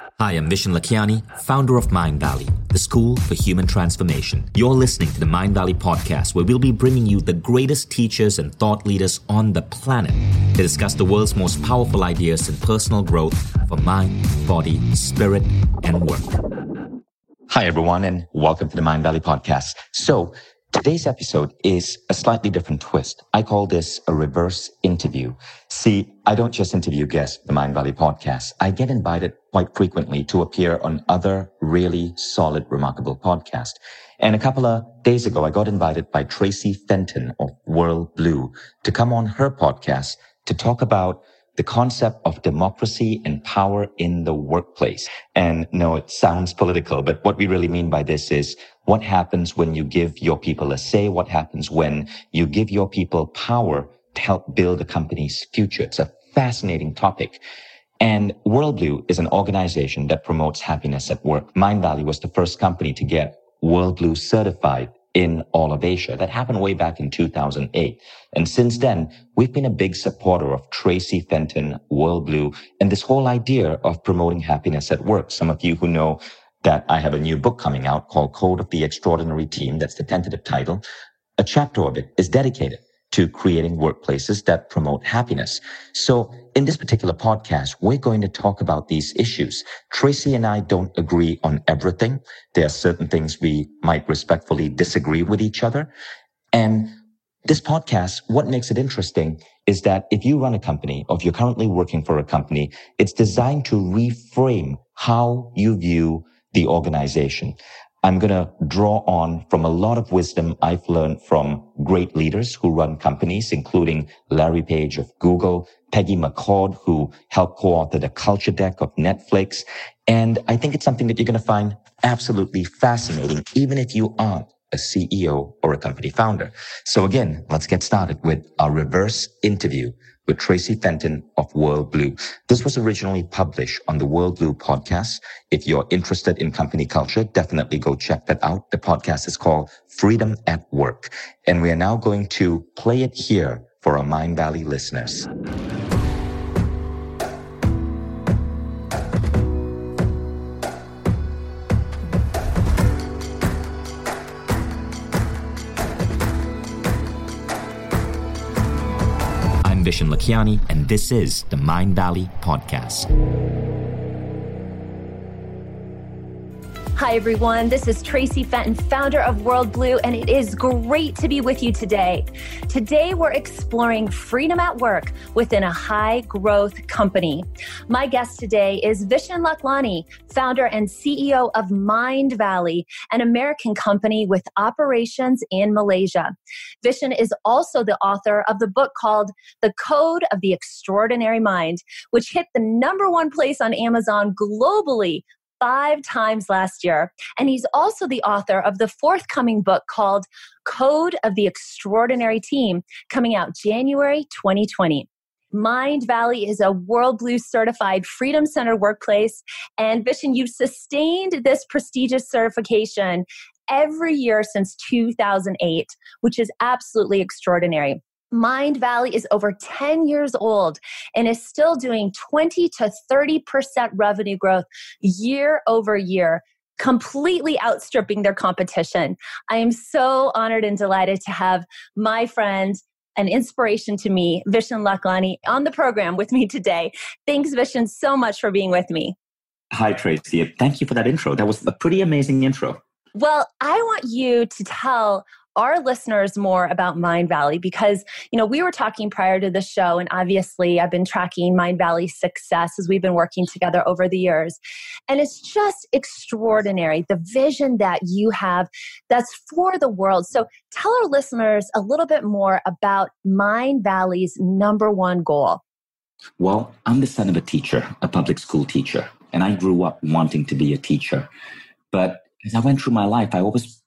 Hi, I'm Vishen Lakhiani, founder of Mindvalley, the school for human transformation. You're listening to the Mindvalley podcast, where we'll be bringing you the greatest teachers and thought leaders on the planet to discuss the world's most powerful ideas in personal growth for mind, body, spirit, and work. Hi, everyone, and welcome to the Mindvalley podcast. So, Today's episode is a slightly different twist. I call this a reverse interview. See, I don't just interview guests the Mindvalley podcast. I get invited quite frequently to appear on other really solid, remarkable podcasts. And a couple of days ago, I got invited by Traci Fenton of WorldBlu to come on her podcast to talk about the concept of democracy and power in the workplace. And no, it sounds political, but what we really mean by this is what happens when you give your people a say? What happens when you give your people power to help build a company's future? It's a fascinating topic. And WorldBlu is an organization that promotes happiness at work. Mindvalley was the first company to get WorldBlu certified in all of Asia. That happened way back in 2008. And since then, we've been a big supporter of Traci Fenton, WorldBlu, and this whole idea of promoting happiness at work. Some of you who know that I have a new book coming out called Code of the Extraordinary Team. That's the tentative title. A chapter of it is dedicated to creating workplaces that promote happiness. So in this particular podcast, we're going to talk about these issues. Traci and I don't agree on everything. There are certain things we might respectfully disagree with each other. And this podcast, what makes it interesting is that if you run a company or if you're currently working for a company, it's designed to reframe how you view the organization. I'm going to draw on from a lot of wisdom I've learned from great leaders who run companies, including Larry Page of Google, Peggy McCord, who helped co-author the culture deck of Netflix. And I think it's something that you're going to find absolutely fascinating, even if you aren't a CEO or a company founder. So again, let's get started with our reverse interview with Traci Fenton of WorldBlu. This was originally published on the WorldBlu podcast. If you're interested in company culture, definitely go check that out. The podcast is called Freedom at Work. And we are now going to play it here for our Mindvalley listeners. Vishen Lakhiani, and this is the Mindvalley Podcast. Hi, everyone. This is Traci Fenton, founder of WorldBlu, and it is great to be with you today. Today, we're exploring freedom at work within a high growth company. My guest today is Vishen Lakhiani, founder and CEO of Mindvalley, an American company with operations in Malaysia. Vishen is also the author of the book called The Code of the Extraordinary Mind, which hit the number one place on Amazon globally five times last year. And he's also the author of the forthcoming book called Code of the Extraordinary Team, coming out January 2020. Mindvalley is a WorldBlu certified Freedom Center workplace. And Vishen, you've sustained this prestigious certification every year since 2008, which is absolutely extraordinary. Mindvalley is over 10 years old and is still doing 20 to 30% revenue growth year over year, completely outstripping their competition. I am so honored and delighted to have my friend, an inspiration to me, Vishen Lakhiani, on the program with me today. Thanks, Vishen, so much for being with me. Hi, Traci. Thank you for that intro. That was a pretty amazing intro. Well, I want you to tell our listeners more about Mindvalley because, you know, we were talking prior to the show, and obviously I've been tracking Mindvalley's success as we've been working together over the years. And it's just extraordinary the vision that you have that's for the world. So tell our listeners a little bit more about Mindvalley's number one goal. Well, I'm the son of a teacher, a public school teacher, and I grew up wanting to be a teacher. But as I went through my life, I always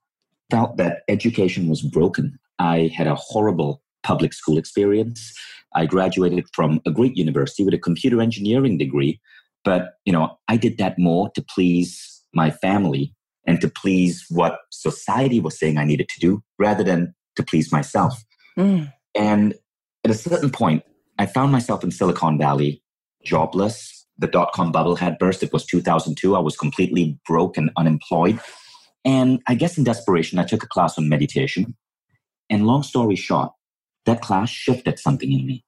felt that education was broken. I had a horrible public school experience. I graduated from a great university with a computer engineering degree, but you know, I did that more to please my family and to please what society was saying I needed to do rather than to please myself. Mm. And at a certain point, I found myself in Silicon Valley, jobless, the dot com bubble had burst. It was 2002. I was completely broke and unemployed. And I guess in desperation, I took a class on meditation. And long story short, that class shifted something in me.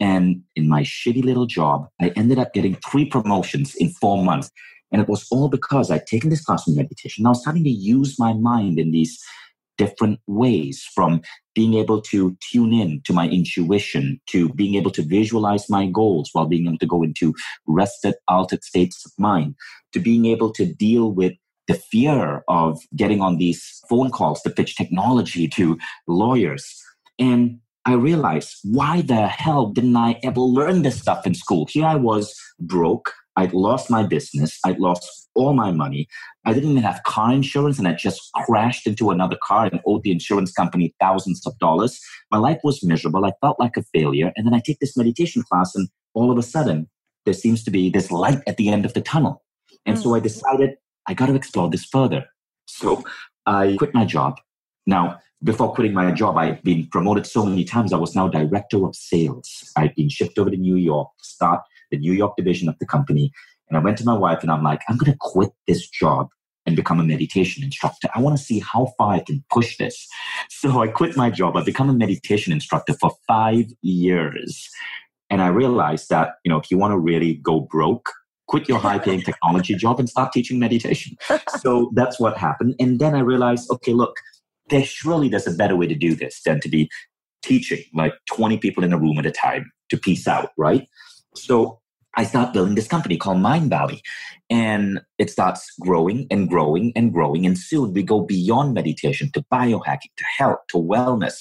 And in my shitty little job, I ended up getting three promotions in four months. And it was all because I'd taken this class on meditation. I was starting to use my mind in these different ways from being able to tune in to my intuition to being able to visualize my goals while being able to go into rested, altered states of mind to being able to deal with the fear of getting on these phone calls to pitch technology to lawyers. And I realized why the hell didn't I ever learn this stuff in school? Here I was broke. I'd lost my business. I'd lost all my money. I didn't even have car insurance and I just crashed into another car and owed the insurance company thousands of dollars. My life was miserable. I felt like a failure. And then I take this meditation class and all of a sudden there seems to be this light at the end of the tunnel. And mm. so I decided I got to explore this further. So I quit my job. Now, before quitting my job, I'd been promoted so many times. I was now director of sales. I'd been shipped over to New York to start the New York division of the company. And I went to my wife and I'm like, I'm going to quit this job and become a meditation instructor. I want to see how far I can push this. So I quit my job. I become a meditation instructor for five years. And I realized that, you know, if you want to really go broke, quit your high paying technology job and start teaching meditation. so that's what happened. And then I realized, okay, look, there surely there's a better way to do this than to be teaching like 20 people in a room at a time to peace out, right? So I start building this company called Mindvalley. And it starts growing and growing and growing. And soon we go beyond meditation to biohacking, to health, to wellness.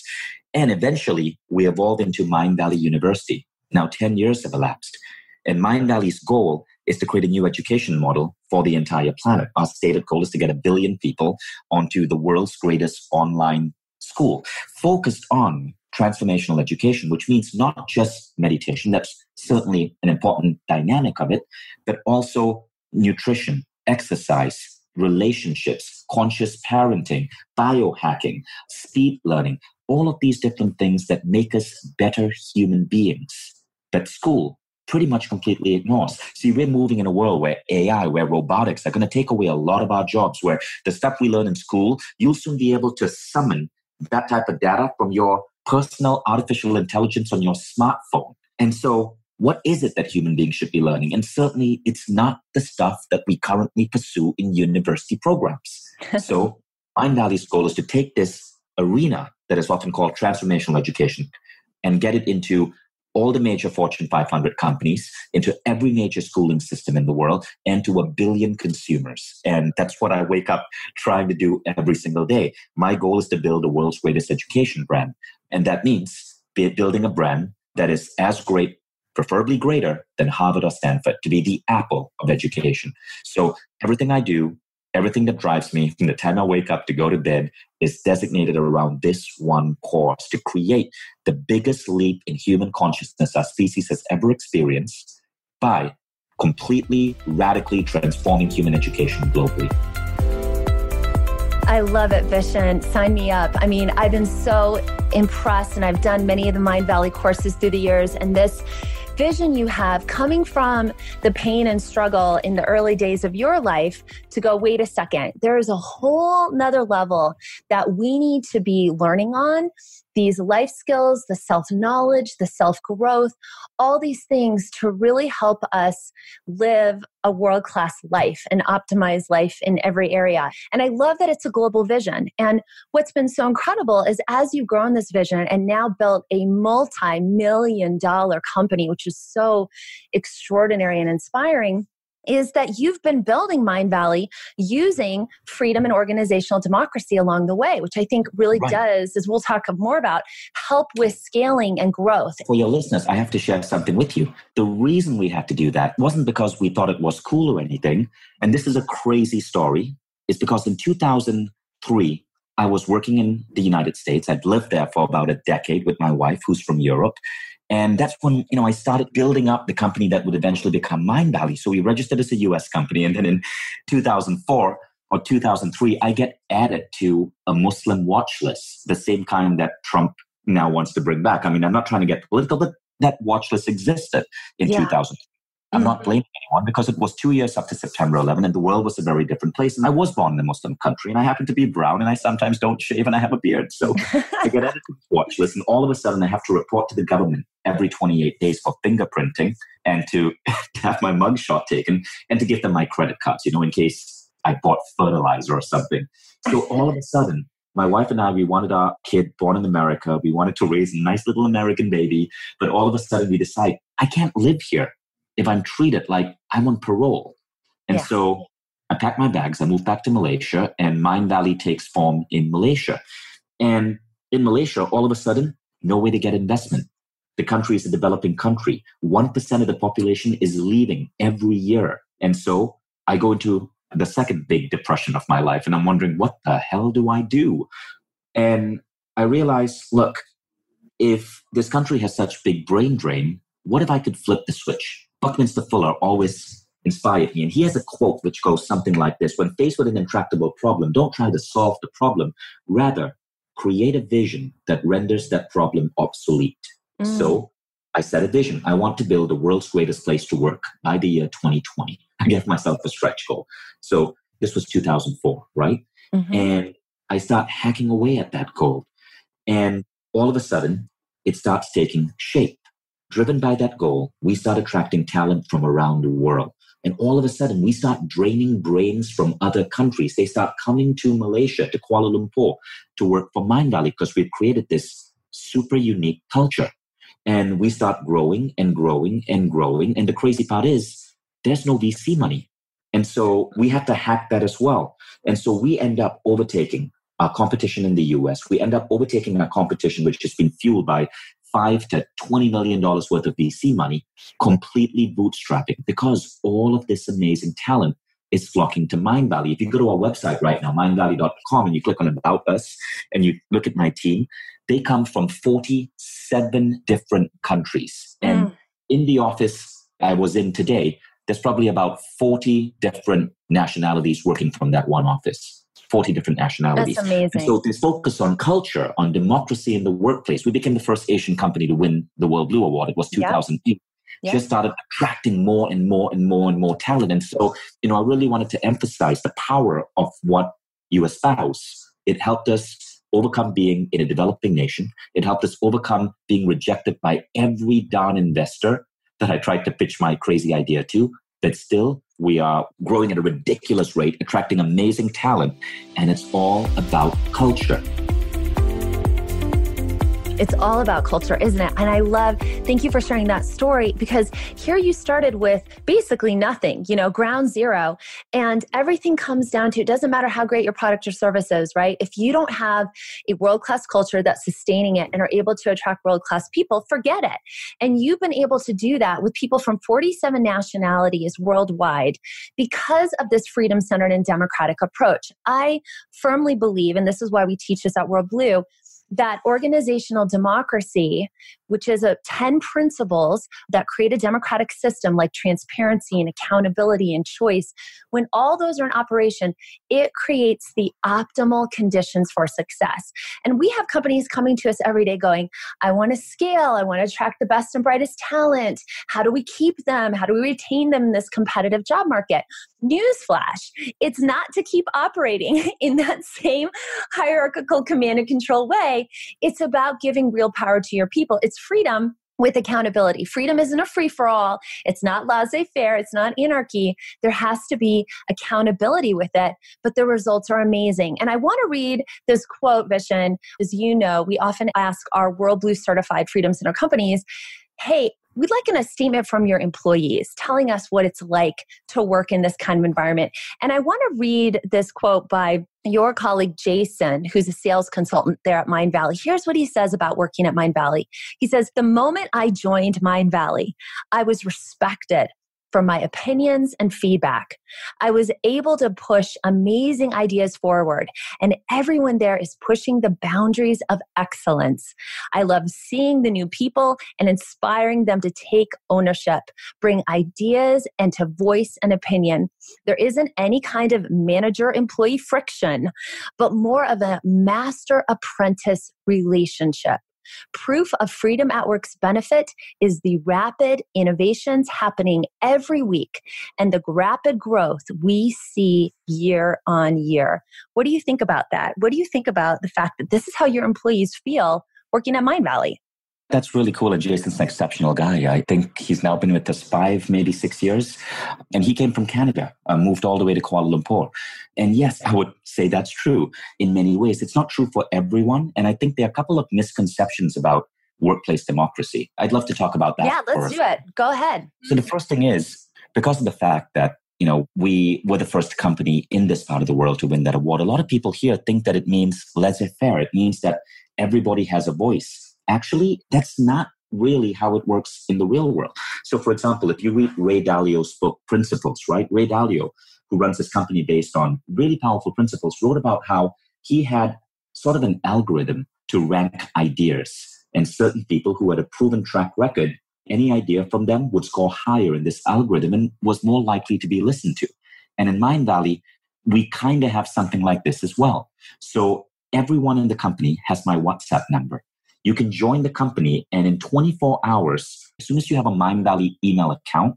And eventually we evolve into Mindvalley University. Now 10 years have elapsed. And Mindvalley's goal is to create a new education model for the entire planet. Our stated goal is to get a billion people onto the world's greatest online school focused on transformational education, which means not just meditation, that's certainly an important dynamic of it, but also nutrition, exercise, relationships, conscious parenting, biohacking, speed learning, all of these different things that make us better human beings. But school pretty much completely ignores. See, we're moving in a world where AI, where robotics are going to take away a lot of our jobs, where the stuff we learn in school, you'll soon be able to summon that type of data from your personal artificial intelligence on your smartphone. And so, what is it that human beings should be learning? And certainly, it's not the stuff that we currently pursue in university programs. so, Mindvalley's goal is to take this arena that is often called transformational education and get it into all the major Fortune 500 companies, into every major schooling system in the world, and to a billion consumers. And that's what I wake up trying to do every single day. My goal is to build the world's greatest education brand. And that means building a brand that is as great, preferably greater than Harvard or Stanford, to be the apple of education. So everything I do Everything that drives me from the time I wake up to go to bed is designated around this one course to create the biggest leap in human consciousness our species has ever experienced by completely, radically transforming human education globally. I love it, Vishen. Sign me up. I mean, I've been so impressed and I've done many of the Mindvalley courses through the years, and this vision you have coming from the pain and struggle in the early days of your life to go, wait a second, there is a whole nother level that we need to be learning on these life skills, the self knowledge, the self growth, all these things to really help us live a world class life and optimize life in every area. And I love that it's a global vision. And what's been so incredible is as you've grown this vision and now built a multi million dollar company, which is so extraordinary and inspiring is that you've been building Mindvalley using freedom and organizational democracy along the way, which I think really right. does, as we'll talk more about, help with scaling and growth. For your listeners, I have to share something with you. The reason we had to do that wasn't because we thought it was cool or anything. And this is a crazy story. It's because in 2003, I was working in the United States. I'd lived there for about a decade with my wife, who's from Europe. And that's when, you know, I started building up the company that would eventually become Mindvalley. So we registered as a US company. And then in 2004 or 2003, I get added to a Muslim watch list, the same kind that Trump now wants to bring back. I mean, I'm not trying to get political, but that watch list existed in yeah. 2000. I'm not mm-hmm. blaming anyone because it was two years after September 11 and the world was a very different place. And I was born in a Muslim country and I happen to be brown and I sometimes don't shave and I have a beard. So I get edited watch list and all of a sudden I have to report to the government every 28 days for fingerprinting and to, to have my mugshot taken and to give them my credit cards, you know, in case I bought fertilizer or something. So all of a sudden, my wife and I, we wanted our kid born in America. We wanted to raise a nice little American baby. But all of a sudden we decide, I can't live here if I'm treated like I'm on parole. And so I pack my bags, I move back to Malaysia, and Mindvalley takes form in Malaysia. And in Malaysia, all of a sudden, no way to get investment. The country is a developing country. 1% of the population is leaving every year. And so I go into the second big depression of my life, and I'm wondering, what the hell do I do? And I realize, look, if this country has such big brain drain, what if I could flip the switch? Buckminster Fuller always inspired me. And he has a quote which goes something like this When faced with an intractable problem, don't try to solve the problem. Rather, create a vision that renders that problem obsolete. Mm. So I set a vision. I want to build the world's greatest place to work by the year 2020. I gave myself a stretch goal. So this was 2004, right? Mm-hmm. And I start hacking away at that goal. And all of a sudden, it starts taking shape. Driven by that goal, we start attracting talent from around the world. And all of a sudden, we start draining brains from other countries. They start coming to Malaysia, to Kuala Lumpur, to work for Mindvalley because we've created this super unique culture. And we start growing and growing and growing. And the crazy part is, there's no VC money. And so we have to hack that as well. And so we end up overtaking our competition in the US. We end up overtaking our competition, which has been fueled by five to $20 million worth of VC money, completely bootstrapping because all of this amazing talent is flocking to Mindvalley. If you go to our website right now, mindvalley.com, and you click on About Us and you look at my team, they come from 47 different countries. And mm. in the office I was in today, there's probably about 40 different nationalities working from that one office. 40 different nationalities. That's amazing. And so this focus on culture, on democracy in the workplace. We became the first Asian company to win the WorldBlu Award. It was 2008. Yep. Just started attracting more and more and more and more talent. And so, you know, I really wanted to emphasize the power of what you espouse. It helped us overcome being in a developing nation. It helped us overcome being rejected by every darn investor that I tried to pitch my crazy idea to. But still, we are growing at a ridiculous rate, attracting amazing talent, and it's all about culture. It's all about culture, isn't it? And I love, thank you for sharing that story because here you started with basically nothing, you know, ground zero. And everything comes down to it doesn't matter how great your product or service is, right? If you don't have a world class culture that's sustaining it and are able to attract world class people, forget it. And you've been able to do that with people from 47 nationalities worldwide because of this freedom centered and democratic approach. I firmly believe, and this is why we teach this at WorldBlu, that organizational democracy, which is a 10 principles that create a democratic system like transparency and accountability and choice, when all those are in operation, it creates the optimal conditions for success. And we have companies coming to us every day going, I want to scale, I want to attract the best and brightest talent. How do we keep them? How do we retain them in this competitive job market? Newsflash, it's not to keep operating in that same hierarchical command and control way. It's about giving real power to your people. It's freedom with accountability. Freedom isn't a free for all. It's not laissez faire. It's not anarchy. There has to be accountability with it, but the results are amazing. And I want to read this quote, Vishen. As you know, we often ask our WorldBlu certified Freedom Center companies, hey, we'd like an, statement from your employees telling us what it's like to work in this kind of environment. And I want to read this quote by your colleague Jason, who's a sales consultant there at Mindvalley. Here's what he says about working at Mindvalley. He says, The moment I joined Mindvalley, I was respected for my opinions and feedback. I was able to push amazing ideas forward, and everyone there is pushing the boundaries of excellence. I love seeing the new people and inspiring them to take ownership, bring ideas, and to voice an opinion. There isn't any kind of manager employee friction, but more of a master apprentice relationship. Proof of Freedom at Work's benefit is the rapid innovations happening every week and the rapid growth we see year on year. What do you think about that? What do you think about the fact that this is how your employees feel working at Mindvalley? That's really cool. And Jason's an exceptional guy. I think he's now been with us five, maybe six years. And he came from Canada, uh, moved all the way to Kuala Lumpur. And yes, I would say that's true in many ways. It's not true for everyone. And I think there are a couple of misconceptions about workplace democracy. I'd love to talk about that. Yeah, let's do it. Go ahead. So the first thing is because of the fact that you know, we were the first company in this part of the world to win that award. A lot of people here think that it means laissez faire. It means that everybody has a voice Actually, that's not really how it works in the real world. So, for example, if you read Ray Dalio's book, Principles, right? Ray Dalio, who runs this company based on really powerful principles, wrote about how he had sort of an algorithm to rank ideas. And certain people who had a proven track record, any idea from them would score higher in this algorithm and was more likely to be listened to. And in Mindvalley, we kind of have something like this as well. So everyone in the company has my WhatsApp number. You can join the company, and in 24 hours, as soon as you have a Mindvalley email account,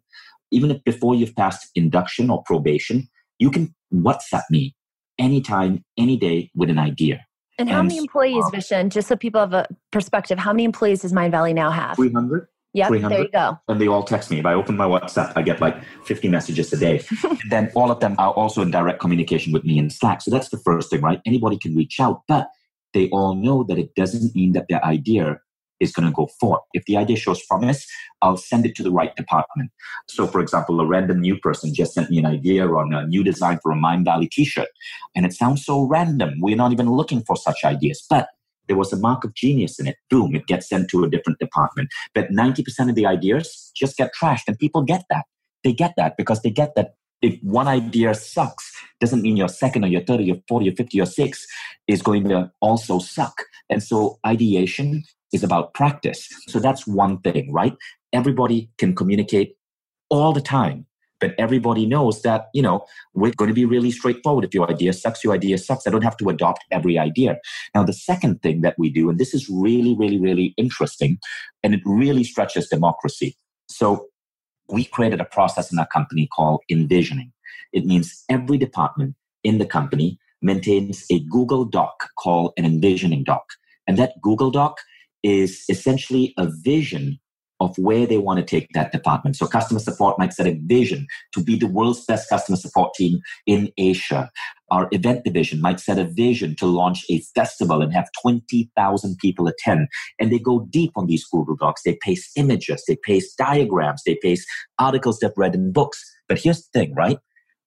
even if before you've passed induction or probation, you can WhatsApp me anytime, any day with an idea. And how and, many employees, um, Vishen, just so people have a perspective, how many employees does Mindvalley now have? 300. Yeah, there you go. And they all text me. If I open my WhatsApp, I get like 50 messages a day. and then all of them are also in direct communication with me in Slack. So that's the first thing, right? Anybody can reach out. But they all know that it doesn't mean that their idea is going to go forward. If the idea shows promise, I'll send it to the right department. So, for example, a random new person just sent me an idea on a new design for a Mindvalley t-shirt. And it sounds so random. We're not even looking for such ideas. But there was a mark of genius in it. Boom, it gets sent to a different department. But 90% of the ideas just get trashed. And people get that. They get that because they get that if one idea sucks, doesn't mean your second or your third or your 40 or your 50 or 6 is going to also suck. And so ideation is about practice. So that's one thing, right? Everybody can communicate all the time. But everybody knows that, you know, we're going to be really straightforward. If your idea sucks, your idea sucks. I don't have to adopt every idea. Now, the second thing that we do, and this is really, really, really interesting, and it really stretches democracy. So we created a process in our company called envisioning. It means every department in the company maintains a Google Doc called an envisioning doc. And that Google Doc is essentially a vision of where they want to take that department. So customer support might set a vision to be the world's best customer support team in Asia. Our event division might set a vision to launch a festival and have 20,000 people attend. And they go deep on these Google Docs. They paste images, they paste diagrams, they paste articles they've read in books. But here's the thing, right?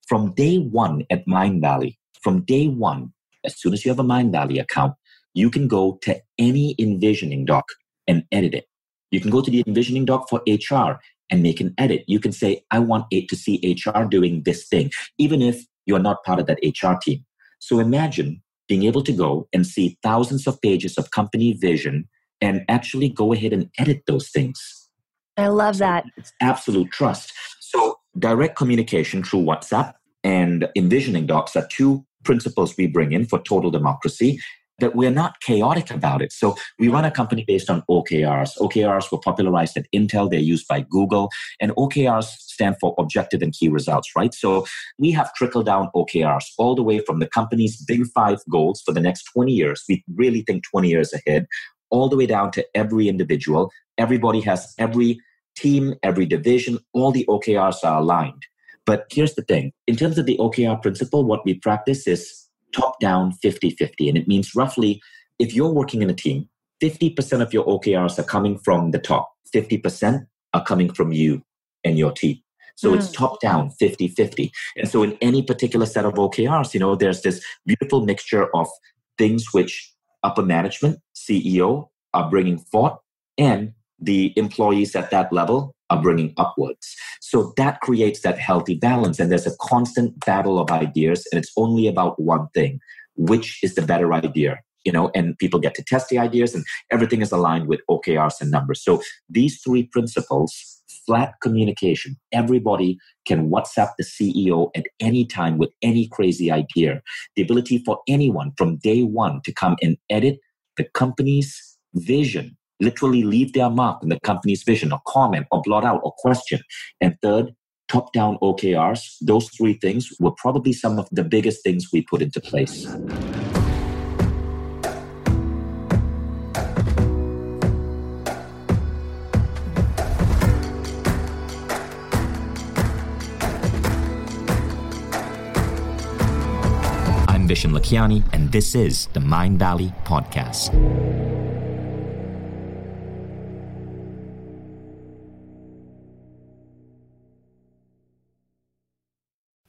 From day one at Mindvalley, from day one, as soon as you have a Mindvalley account, you can go to any envisioning doc and edit it you can go to the envisioning doc for HR and make an edit. You can say, I want it to see HR doing this thing, even if you're not part of that HR team. So imagine being able to go and see thousands of pages of company vision and actually go ahead and edit those things. I love that. It's absolute trust. So direct communication through WhatsApp and envisioning docs are two principles we bring in for total democracy that we're not chaotic about it. So we run a company based on OKRs. OKRs were popularized at Intel. They're used by Google and OKRs stand for objective and key results, right? So we have trickle down OKRs all the way from the company's big five goals for the next 20 years. We really think 20 years ahead, all the way down to every individual. Everybody has every team, every division, all the OKRs are aligned. But here's the thing in terms of the OKR principle, what we practice is top down 50 50. And it means roughly if you're working in a team, 50% of your OKRs are coming from the top, 50% are coming from you and your team. So mm. it's top down 50 50. And so in any particular set of OKRs, you know, there's this beautiful mixture of things which upper management, CEO are bringing forth and the employees at that level are bringing upwards. So that creates that healthy balance. And there's a constant battle of ideas, and it's only about one thing which is the better idea? You know, and people get to test the ideas, and everything is aligned with OKRs and numbers. So these three principles flat communication. Everybody can WhatsApp the CEO at any time with any crazy idea. The ability for anyone from day one to come and edit the company's vision literally leave their mark in the company's vision or comment or blot out or question. And third, top down OKRs. Those three things were probably some of the biggest things we put into place. I'm Vishen Lakhiani, and this is the Mindvalley Podcast.